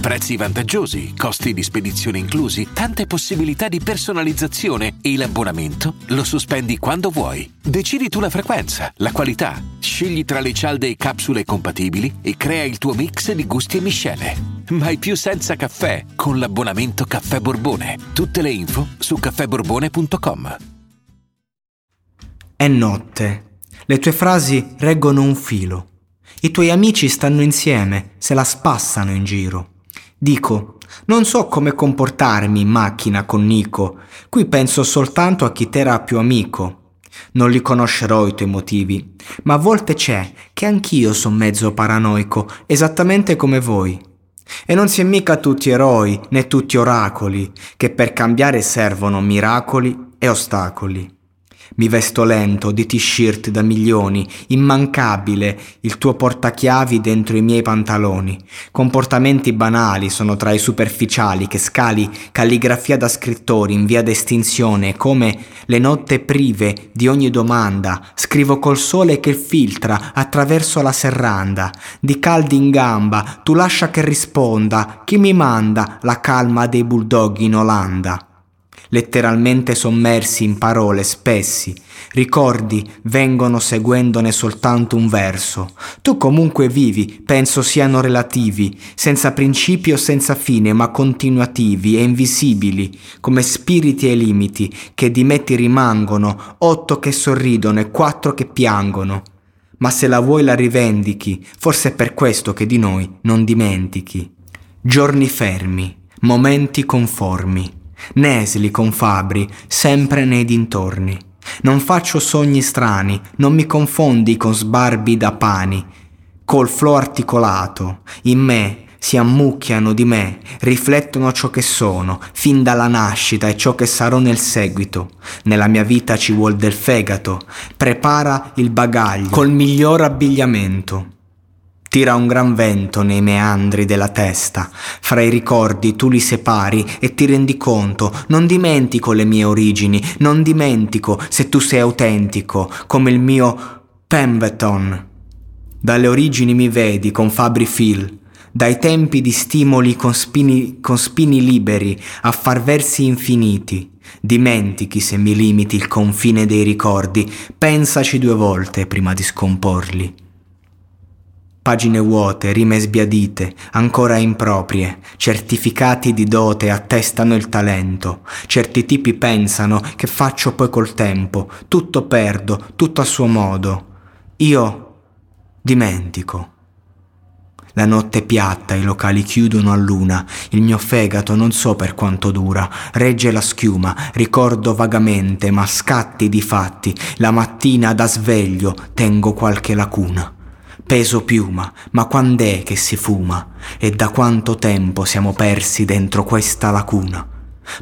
Prezzi vantaggiosi, costi di spedizione inclusi, tante possibilità di personalizzazione e l'abbonamento lo sospendi quando vuoi. Decidi tu la frequenza, la qualità, scegli tra le cialde e capsule compatibili e crea il tuo mix di gusti e miscele. Mai più senza caffè con l'abbonamento Caffè Borbone. Tutte le info su caffèborbone.com. È notte. Le tue frasi reggono un filo. I tuoi amici stanno insieme, se la spassano in giro. Dico, non so come comportarmi in macchina con Nico, qui penso soltanto a chi t'era più amico. Non li conoscerò i tuoi motivi, ma a volte c'è che anch'io son mezzo paranoico, esattamente come voi. E non si è mica tutti eroi né tutti oracoli, che per cambiare servono miracoli e ostacoli. Mi vesto lento, di t-shirt da milioni, immancabile, il tuo portachiavi dentro i miei pantaloni. Comportamenti banali sono tra i superficiali che scali calligrafia da scrittori in via d'estinzione, come le notte prive di ogni domanda. Scrivo col sole che filtra attraverso la serranda. Di caldi in gamba, tu lascia che risponda. Chi mi manda la calma dei bulldog in Olanda? Letteralmente sommersi in parole spessi, ricordi vengono seguendone soltanto un verso. Tu comunque vivi, penso siano relativi, senza principio, senza fine, ma continuativi e invisibili, come spiriti ai limiti, che di me ti rimangono, otto che sorridono e quattro che piangono. Ma se la vuoi la rivendichi, forse è per questo che di noi non dimentichi. Giorni fermi, momenti conformi Nesli con Fabri, sempre nei dintorni. Non faccio sogni strani, non mi confondi con sbarbi da pani. Col flo articolato, in me si ammucchiano di me, riflettono ciò che sono, fin dalla nascita e ciò che sarò nel seguito. Nella mia vita ci vuol del fegato, prepara il bagaglio col miglior abbigliamento. Tira un gran vento nei meandri della testa, fra i ricordi tu li separi e ti rendi conto, non dimentico le mie origini, non dimentico se tu sei autentico, come il mio Pemberton. Dalle origini mi vedi con Fabri Phil, dai tempi di stimoli con spini, con spini liberi a far versi infiniti. Dimentichi se mi limiti il confine dei ricordi, pensaci due volte prima di scomporli. Pagine vuote, rime sbiadite, ancora improprie, certificati di dote attestano il talento. Certi tipi pensano che faccio poi col tempo, tutto perdo, tutto a suo modo. Io dimentico. La notte è piatta, i locali chiudono a luna, il mio fegato non so per quanto dura, regge la schiuma, ricordo vagamente, ma scatti di fatti, la mattina da sveglio tengo qualche lacuna peso piuma, ma quand'è che si fuma? E da quanto tempo siamo persi dentro questa lacuna?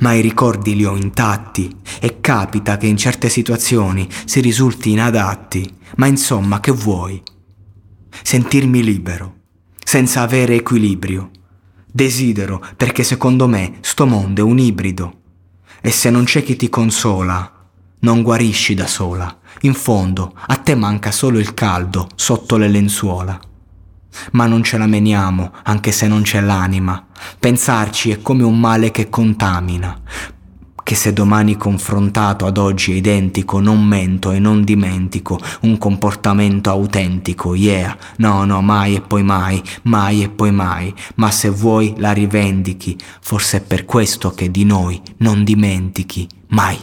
Ma i ricordi li ho intatti e capita che in certe situazioni si risulti inadatti, ma insomma che vuoi? Sentirmi libero, senza avere equilibrio. Desidero perché secondo me sto mondo è un ibrido. E se non c'è chi ti consola, non guarisci da sola. In fondo, a te manca solo il caldo sotto le lenzuola. Ma non ce la meniamo, anche se non c'è l'anima. Pensarci è come un male che contamina, che se domani confrontato ad oggi è identico, non mento e non dimentico un comportamento autentico, yeah, no, no, mai e poi mai, mai e poi mai, ma se vuoi la rivendichi, forse è per questo che di noi non dimentichi mai.